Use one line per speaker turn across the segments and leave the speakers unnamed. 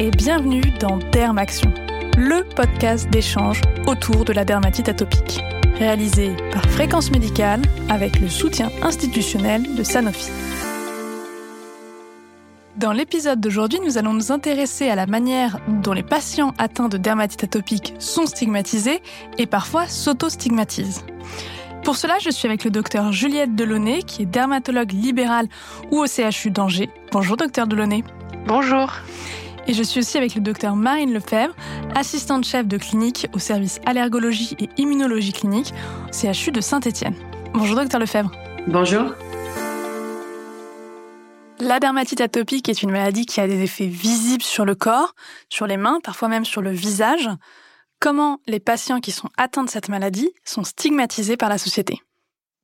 et bienvenue dans Dermaction, le podcast d'échange autour de la dermatite atopique, réalisé par Fréquence Médicale avec le soutien institutionnel de Sanofi. Dans l'épisode d'aujourd'hui, nous allons nous intéresser à la manière dont les patients atteints de dermatite atopique sont stigmatisés et parfois s'auto-stigmatisent. Pour cela, je suis avec le docteur Juliette Delaunay, qui est dermatologue libérale ou au CHU d'Angers. Bonjour docteur Delaunay.
Bonjour.
Et je suis aussi avec le docteur Marine Lefebvre, assistante chef de clinique au service allergologie et immunologie clinique au CHU de Saint-Étienne. Bonjour docteur Lefebvre.
Bonjour.
La dermatite atopique est une maladie qui a des effets visibles sur le corps, sur les mains, parfois même sur le visage. Comment les patients qui sont atteints de cette maladie sont stigmatisés par la société?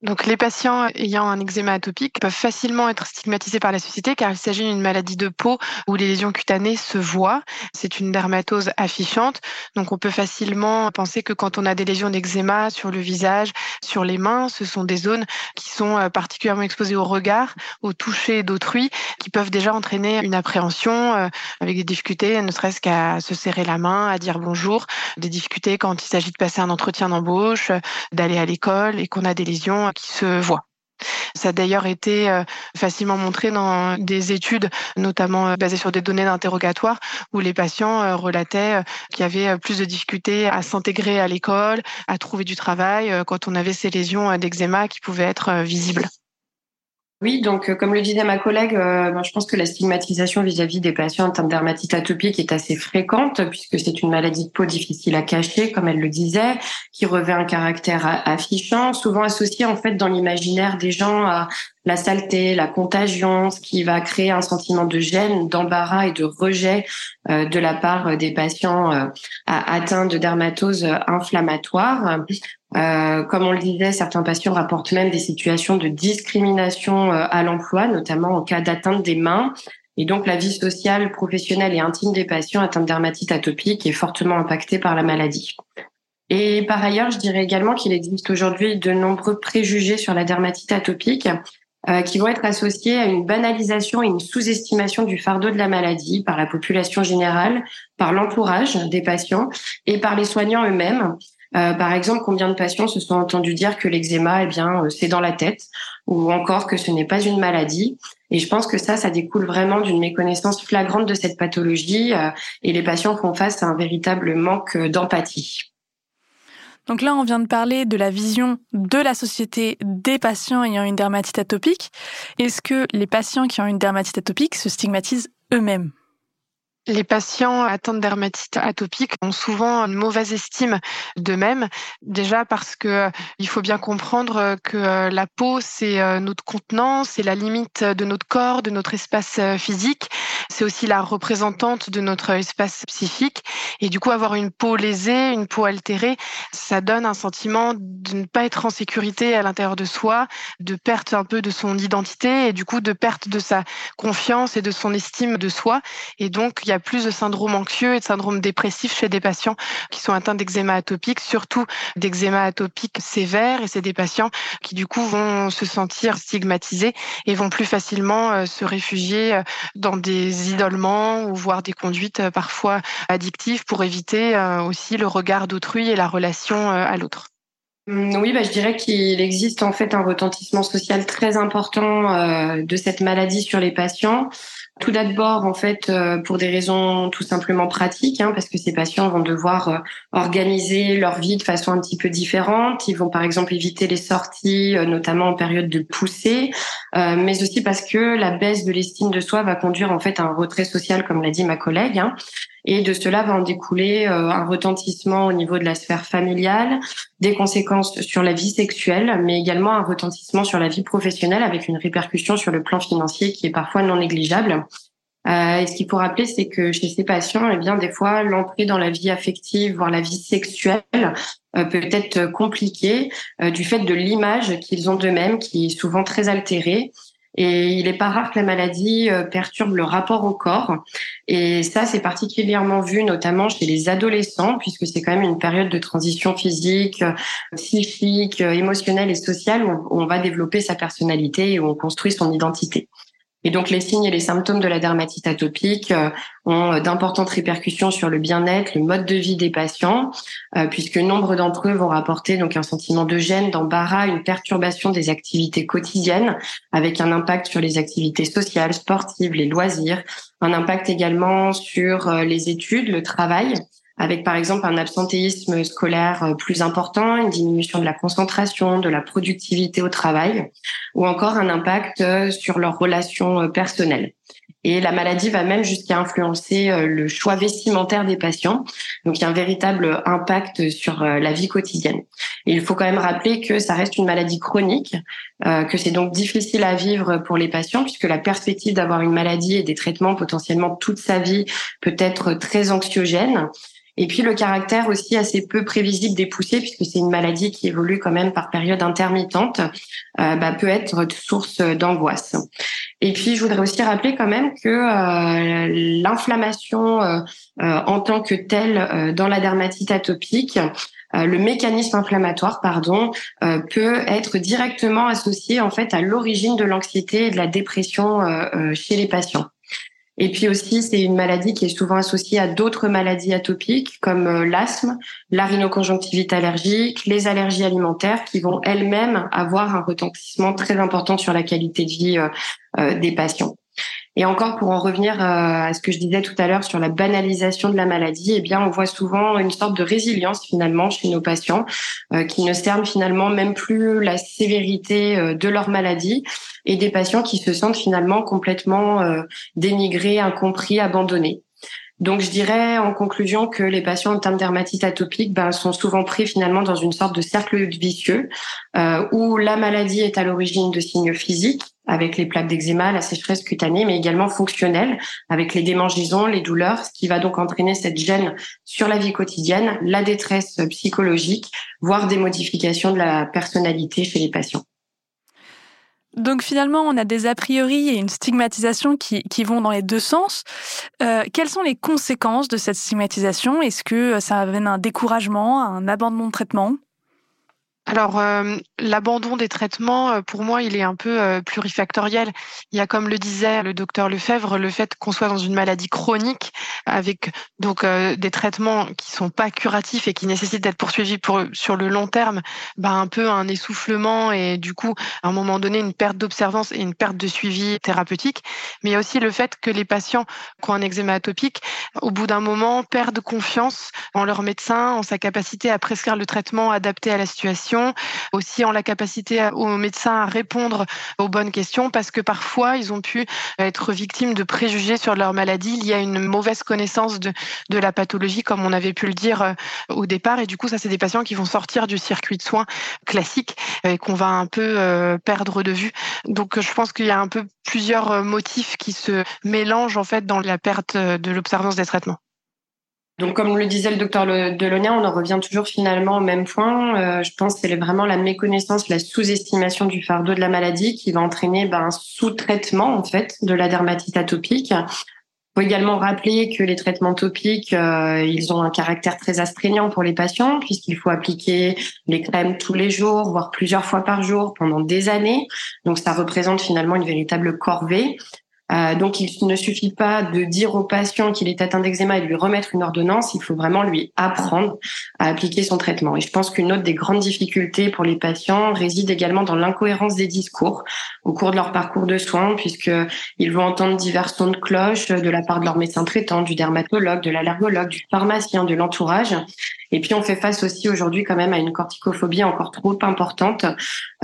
Donc, les patients ayant un eczéma atopique peuvent facilement être stigmatisés par la société car il s'agit d'une maladie de peau où les lésions cutanées se voient. C'est une dermatose affichante. Donc, on peut facilement penser que quand on a des lésions d'eczéma sur le visage, sur les mains, ce sont des zones qui sont euh, particulièrement exposées au regard, au toucher d'autrui, qui peuvent déjà entraîner une appréhension euh, avec des difficultés, ne serait-ce qu'à se serrer la main, à dire bonjour, des difficultés quand il s'agit de passer un entretien d'embauche, d'aller à l'école et qu'on a des lésions qui se voient. Ça a d'ailleurs été euh, facilement montré dans des études, notamment euh, basées sur des données d'interrogatoire, où les patients euh, relataient qu'il y avait plus de difficultés à s'intégrer à l'école, à trouver du travail, quand on avait ces lésions d'eczéma qui pouvaient être visibles.
Oui, donc euh, comme le disait ma collègue, euh, ben, je pense que la stigmatisation vis-à-vis des patients en dermatite atopique est assez fréquente puisque c'est une maladie de peau difficile à cacher, comme elle le disait, qui revêt un caractère affichant, souvent associé en fait dans l'imaginaire des gens à la saleté, la contagion, ce qui va créer un sentiment de gêne, d'embarras et de rejet euh, de la part des patients atteints de dermatose inflammatoire. Euh, comme on le disait, certains patients rapportent même des situations de discrimination euh, à l'emploi, notamment en cas d'atteinte des mains. Et donc, la vie sociale, professionnelle et intime des patients atteints de dermatite atopique est fortement impactée par la maladie. Et par ailleurs, je dirais également qu'il existe aujourd'hui de nombreux préjugés sur la dermatite atopique euh, qui vont être associés à une banalisation et une sous-estimation du fardeau de la maladie par la population générale, par l'entourage des patients et par les soignants eux-mêmes, euh, par exemple, combien de patients se sont entendus dire que l'eczéma, eh bien, euh, c'est dans la tête, ou encore que ce n'est pas une maladie. Et je pense que ça, ça découle vraiment d'une méconnaissance flagrante de cette pathologie, euh, et les patients font face à un véritable manque d'empathie.
Donc là, on vient de parler de la vision de la société des patients ayant une dermatite atopique. Est-ce que les patients qui ont une dermatite atopique se stigmatisent eux-mêmes?
Les patients atteints de dermatite atopique ont souvent une mauvaise estime d'eux-mêmes, déjà parce que euh, il faut bien comprendre que euh, la peau c'est euh, notre contenant, c'est la limite de notre corps, de notre espace physique, c'est aussi la représentante de notre espace psychique. Et du coup avoir une peau lésée, une peau altérée, ça donne un sentiment de ne pas être en sécurité à l'intérieur de soi, de perte un peu de son identité et du coup de perte de sa confiance et de son estime de soi. Et donc il y a plus de syndrome anxieux et de syndrome dépressif chez des patients qui sont atteints d'eczéma atopique, surtout d'eczéma atopique sévère. Et c'est des patients qui, du coup, vont se sentir stigmatisés et vont plus facilement euh, se réfugier euh, dans des isolements ou voir des conduites euh, parfois addictives pour éviter aussi le regard d'autrui et la relation à l'autre.
Mmh, oui, bah, je dirais qu'il existe en fait un retentissement social très important de cette maladie sur les patients. Tout d'abord, en fait, euh, pour des raisons tout simplement pratiques, hein, parce que ces patients vont devoir euh, organiser leur vie de façon un petit peu différente. Ils vont, par exemple, éviter les sorties, euh, notamment en période de poussée, mais aussi parce que la baisse de l'estime de soi va conduire en fait à un retrait social, comme l'a dit ma collègue. Hein. Et de cela va en découler un retentissement au niveau de la sphère familiale, des conséquences sur la vie sexuelle, mais également un retentissement sur la vie professionnelle avec une répercussion sur le plan financier qui est parfois non négligeable. Euh, et ce qu'il faut rappeler, c'est que chez ces patients, eh bien, des fois, l'entrée dans la vie affective, voire la vie sexuelle, euh, peut être compliquée euh, du fait de l'image qu'ils ont d'eux-mêmes, qui est souvent très altérée. Et il n'est pas rare que la maladie euh, perturbe le rapport au corps. Et ça, c'est particulièrement vu notamment chez les adolescents, puisque c'est quand même une période de transition physique, psychique, émotionnelle et sociale où on va développer sa personnalité et où on construit son identité. Et donc les signes et les symptômes de la dermatite atopique euh, ont d'importantes répercussions sur le bien-être, le mode de vie des patients, euh, puisque nombre d'entre eux vont rapporter donc un sentiment de gêne, d'embarras, une perturbation des activités quotidiennes, avec un impact sur les activités sociales, sportives, les loisirs, un impact également sur euh, les études, le travail avec par exemple un absentéisme scolaire euh, plus important, une diminution de la concentration, de la productivité au travail, ou encore un impact euh, sur leurs relations euh, personnelles. Et la maladie va même jusqu'à influencer le choix vestimentaire des patients. Donc il y a un véritable impact sur la vie quotidienne. Il faut quand même rappeler que ça reste une maladie chronique, que c'est donc difficile à vivre pour les patients puisque la perspective d'avoir une maladie et des traitements potentiellement toute sa vie peut être très anxiogène. Et puis le caractère aussi assez peu prévisible des poussées, puisque c'est une maladie qui évolue quand même par période intermittente, euh, bah, peut être source d'angoisse. Et puis je voudrais aussi rappeler quand même que euh, l'inflammation euh, en tant que telle dans la dermatite atopique, le mécanisme inflammatoire, pardon, peut être directement associé en fait à l'origine de l'anxiété et de la dépression chez les patients. Et puis aussi, c'est une maladie qui est souvent associée à d'autres maladies atopiques comme euh, l'asthme, la rhinoconjonctivite allergique, les allergies alimentaires qui vont elles-mêmes avoir un retentissement très important sur la qualité de vie euh, euh, des patients. Et encore pour en revenir à ce que je disais tout à l'heure sur la banalisation de la maladie, eh bien on voit souvent une sorte de résilience finalement chez nos patients qui ne cernent finalement même plus la sévérité de leur maladie et des patients qui se sentent finalement complètement euh, dénigrés, incompris, abandonnés. Donc je dirais en conclusion que les patients en termes dermatite atopique ben, sont souvent pris finalement dans une sorte de cercle vicieux euh, où la maladie est à l'origine de signes physiques avec les plaques d'eczéma, la sécheresse cutanée, mais également fonctionnels avec les démangeaisons, les douleurs, ce qui va donc entraîner cette gêne sur la vie quotidienne, la détresse psychologique, voire des modifications de la personnalité chez les patients.
Donc finalement, on a des a priori et une stigmatisation qui, vont dans les deux sens. Euh, quelles sont les conséquences de cette stigmatisation? Est-ce que ça amène un découragement, un abandon de traitement?
Alors, euh, l'abandon des traitements, euh, pour moi, il est un peu euh, plurifactoriel. Il y a, comme le disait le docteur Lefebvre, le fait qu'on soit dans une maladie chronique avec donc des traitements qui sont pas curatifs et qui nécessitent d'être poursuivis pour sur le long terme, bah, un peu un essoufflement et du coup, à un moment donné, une perte d'observance et une perte de suivi thérapeutique. Mais il y a aussi le fait que les patients qui ont un eczéma atopique, au bout d'un moment, perdent confiance en leur médecin, en sa capacité à prescrire le traitement adapté à la situation aussi en la capacité aux médecins à répondre aux bonnes questions, parce que parfois ils ont pu être victimes de préjugés sur leur maladie liés à une mauvaise connaissance de, de la pathologie, comme on avait pu le dire euh, au départ. Et du coup, ça, c'est des patients qui vont sortir du circuit de soins classique euh, et qu'on va un peu euh, perdre de vue. Donc, je pense qu'il y a un peu plusieurs motifs qui se mélangent en fait dans la perte de l'observance des traitements.
Donc, comme le disait le docteur Delonia, on en revient toujours finalement au même point. Euh, je pense que c'est vraiment la méconnaissance, la sous-estimation du fardeau de la maladie qui va entraîner ben, un sous-traitement en fait de la dermatite atopique. Il faut également rappeler que les traitements topiques, euh, ils ont un caractère très astreignant pour les patients puisqu'il faut appliquer les crèmes tous les jours, voire plusieurs fois par jour pendant des années. Donc ça représente finalement une véritable corvée. Euh, donc, il ne suffit pas de dire au patient qu'il est atteint d'eczéma et de lui remettre une ordonnance. Il faut vraiment lui apprendre à appliquer son traitement. Et je pense qu'une autre des grandes difficultés pour les patients réside également dans l'incohérence des discours au cours de leur parcours de soins, puisqu'ils vont entendre divers sons de cloche de la part de leur médecin traitant, du dermatologue, de l'allergologue, du pharmacien, de l'entourage. Et puis, on fait face aussi aujourd'hui quand même à une corticophobie encore trop importante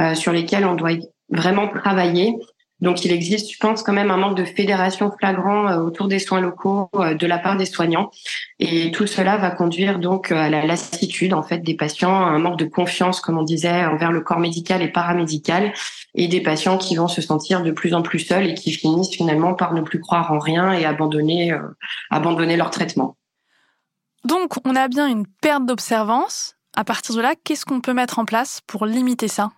euh, sur lesquelles on doit vraiment travailler donc, il existe, je pense, quand même un manque de fédération flagrant euh, autour des soins locaux euh, de la part des soignants. Et tout cela va conduire donc à la lassitude, en fait, des patients, à un manque de confiance, comme on disait, envers le corps médical et paramédical, et des patients qui vont se sentir de plus en plus seuls et qui finissent finalement par ne plus croire en rien et abandonner, euh, abandonner leur traitement.
Donc, on a bien une perte d'observance. À partir de là, qu'est-ce qu'on peut mettre en place pour limiter ça?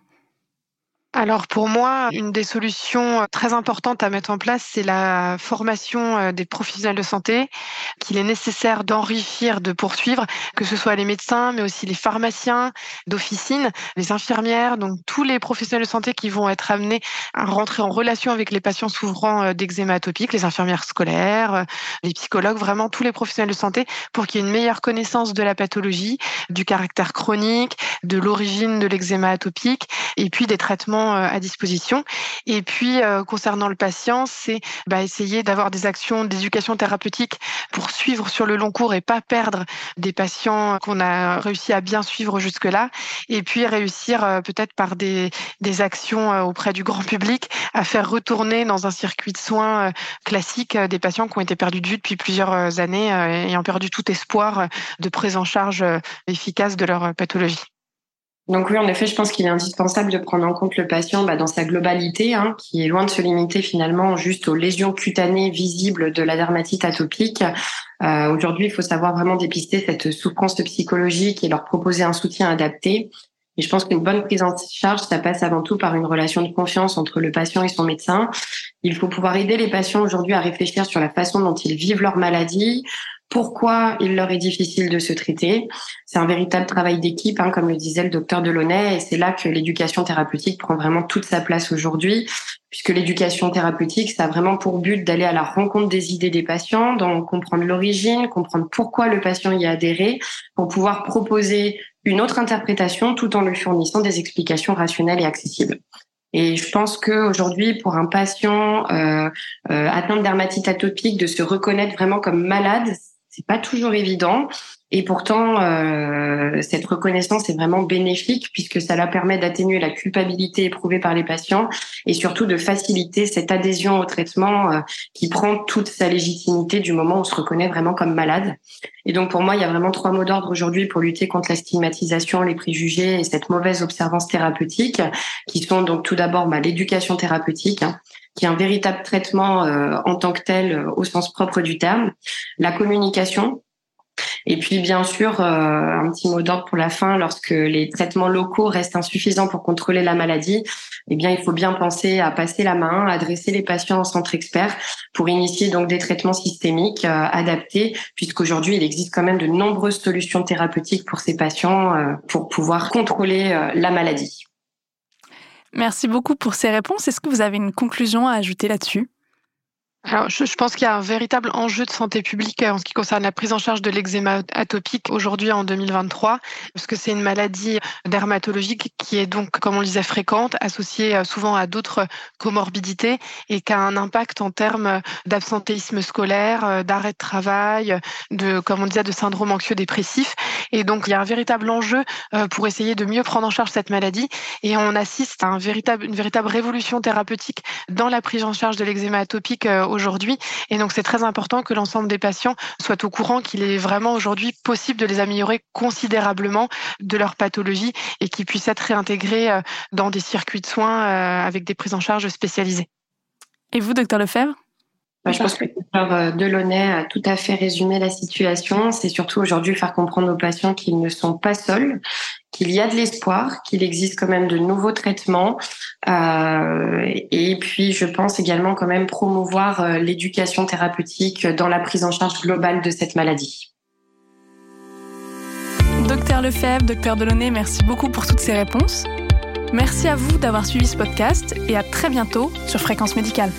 Alors pour moi, une des solutions euh, très importantes à mettre en place, c'est la formation euh, des professionnels de santé, qu'il est nécessaire d'enrichir, de poursuivre, que ce soit les médecins, mais aussi les pharmaciens d'officine, les infirmières, donc tous les professionnels de santé qui vont être amenés à rentrer en relation avec les patients souffrant euh, d'eczéma atopique, les infirmières scolaires, les psychologues, vraiment tous les professionnels de santé, pour qu'il y ait une meilleure connaissance de la pathologie, du caractère chronique, de l'origine de l'eczéma atopique, et puis des traitements euh, à disposition. Et puis, euh, concernant le patient, c'est bah, essayer d'avoir des actions d'éducation thérapeutique pour suivre sur le long cours et pas perdre des patients qu'on a réussi à bien suivre jusque-là. Et puis, réussir euh, peut-être par des, des actions auprès du grand public à faire retourner dans un circuit de soins classique des patients qui ont été perdus de vue depuis plusieurs années, ayant perdu tout espoir de prise en charge efficace de leur pathologie.
Donc oui, en effet, je pense qu'il est indispensable de prendre en compte le patient bah, dans sa globalité, hein, qui est loin de se limiter finalement juste aux lésions cutanées visibles de la dermatite atopique. Euh, Aujourd'hui, il faut savoir vraiment dépister cette souffrance psychologique et leur proposer un soutien adapté. Et je pense qu'une bonne prise en charge, ça passe avant tout par une relation de confiance entre le patient et son médecin. Il faut pouvoir aider les patients aujourd'hui à réfléchir sur la façon dont ils vivent leur maladie, pourquoi il leur est difficile de se traiter. C'est un véritable travail d'équipe, hein, comme le disait le docteur Delaunay, et c'est là que l'éducation thérapeutique prend vraiment toute sa place aujourd'hui, puisque l'éducation thérapeutique, ça a vraiment pour but d'aller à la rencontre des idées des patients, d'en comprendre l'origine, comprendre pourquoi le patient y a adhéré, pour pouvoir proposer une autre interprétation tout en lui fournissant des explications rationnelles et accessibles. Et je pense qu'aujourd'hui, pour un patient euh, euh, atteint de dermatite atopique, de se reconnaître vraiment comme malade, c'est pas toujours évident. Et pourtant, euh, cette reconnaissance est vraiment bénéfique puisque ça leur permet d'atténuer la culpabilité éprouvée par les patients et surtout de faciliter cette adhésion au traitement euh, qui prend toute sa légitimité du moment où on se reconnaît vraiment comme malade. Et donc pour moi, il y a vraiment trois mots d'ordre aujourd'hui pour lutter contre la stigmatisation, les préjugés et cette mauvaise observance thérapeutique, qui sont donc tout d'abord bah, l'éducation thérapeutique. Hein, qui est un véritable traitement euh, en tant que tel au sens propre du terme, la communication, et puis bien sûr, euh, un petit mot d'ordre pour la fin, lorsque les traitements locaux restent insuffisants pour contrôler la maladie, eh bien il faut bien penser à passer la main, à adresser les patients en centre expert pour initier donc des traitements systémiques adaptés, puisqu'aujourd'hui il existe quand même de nombreuses solutions thérapeutiques pour ces patients pour pouvoir contrôler la maladie.
Merci beaucoup pour ces réponses. Est-ce que vous avez une conclusion à ajouter là-dessus?
Alors, je, pense qu'il y a un véritable enjeu de santé publique euh, en ce qui concerne la prise en charge de l'eczéma atopique aujourd'hui en 2023, parce que c'est une maladie dermatologique qui est donc, comme on le disait, fréquente, associée euh, souvent à d'autres comorbidités et qui a un impact en termes d'absentéisme scolaire, euh, d'arrêt de travail, de, comme on disait, de syndrome anxieux dépressif. Et donc, il y a un véritable enjeu pour essayer de mieux prendre en charge cette maladie. Et on assiste à une véritable révolution thérapeutique dans la prise en charge de l'eczéma atopique aujourd'hui. Et donc, c'est très important que l'ensemble des patients soient au courant qu'il est vraiment aujourd'hui possible de les améliorer considérablement de leur pathologie et qu'ils puissent être réintégrés euh, dans des circuits de soins euh, avec des prises en charge spécialisées.
Et vous, docteur Lefebvre?
Bah, je pense que le docteur euh, Delaunay a tout à fait résumé la situation. C'est surtout aujourd'hui faire comprendre aux patients qu'ils ne sont pas seuls, qu'il y a de l'espoir, qu'il existe quand même de nouveaux traitements. Euh, et puis, je pense également quand même promouvoir euh, l'éducation thérapeutique dans la prise en charge globale de cette maladie.
Docteur Lefebvre, docteur Delaunay, merci beaucoup pour toutes ces réponses. Merci à vous d'avoir suivi ce podcast et à très bientôt sur Fréquence Médicale.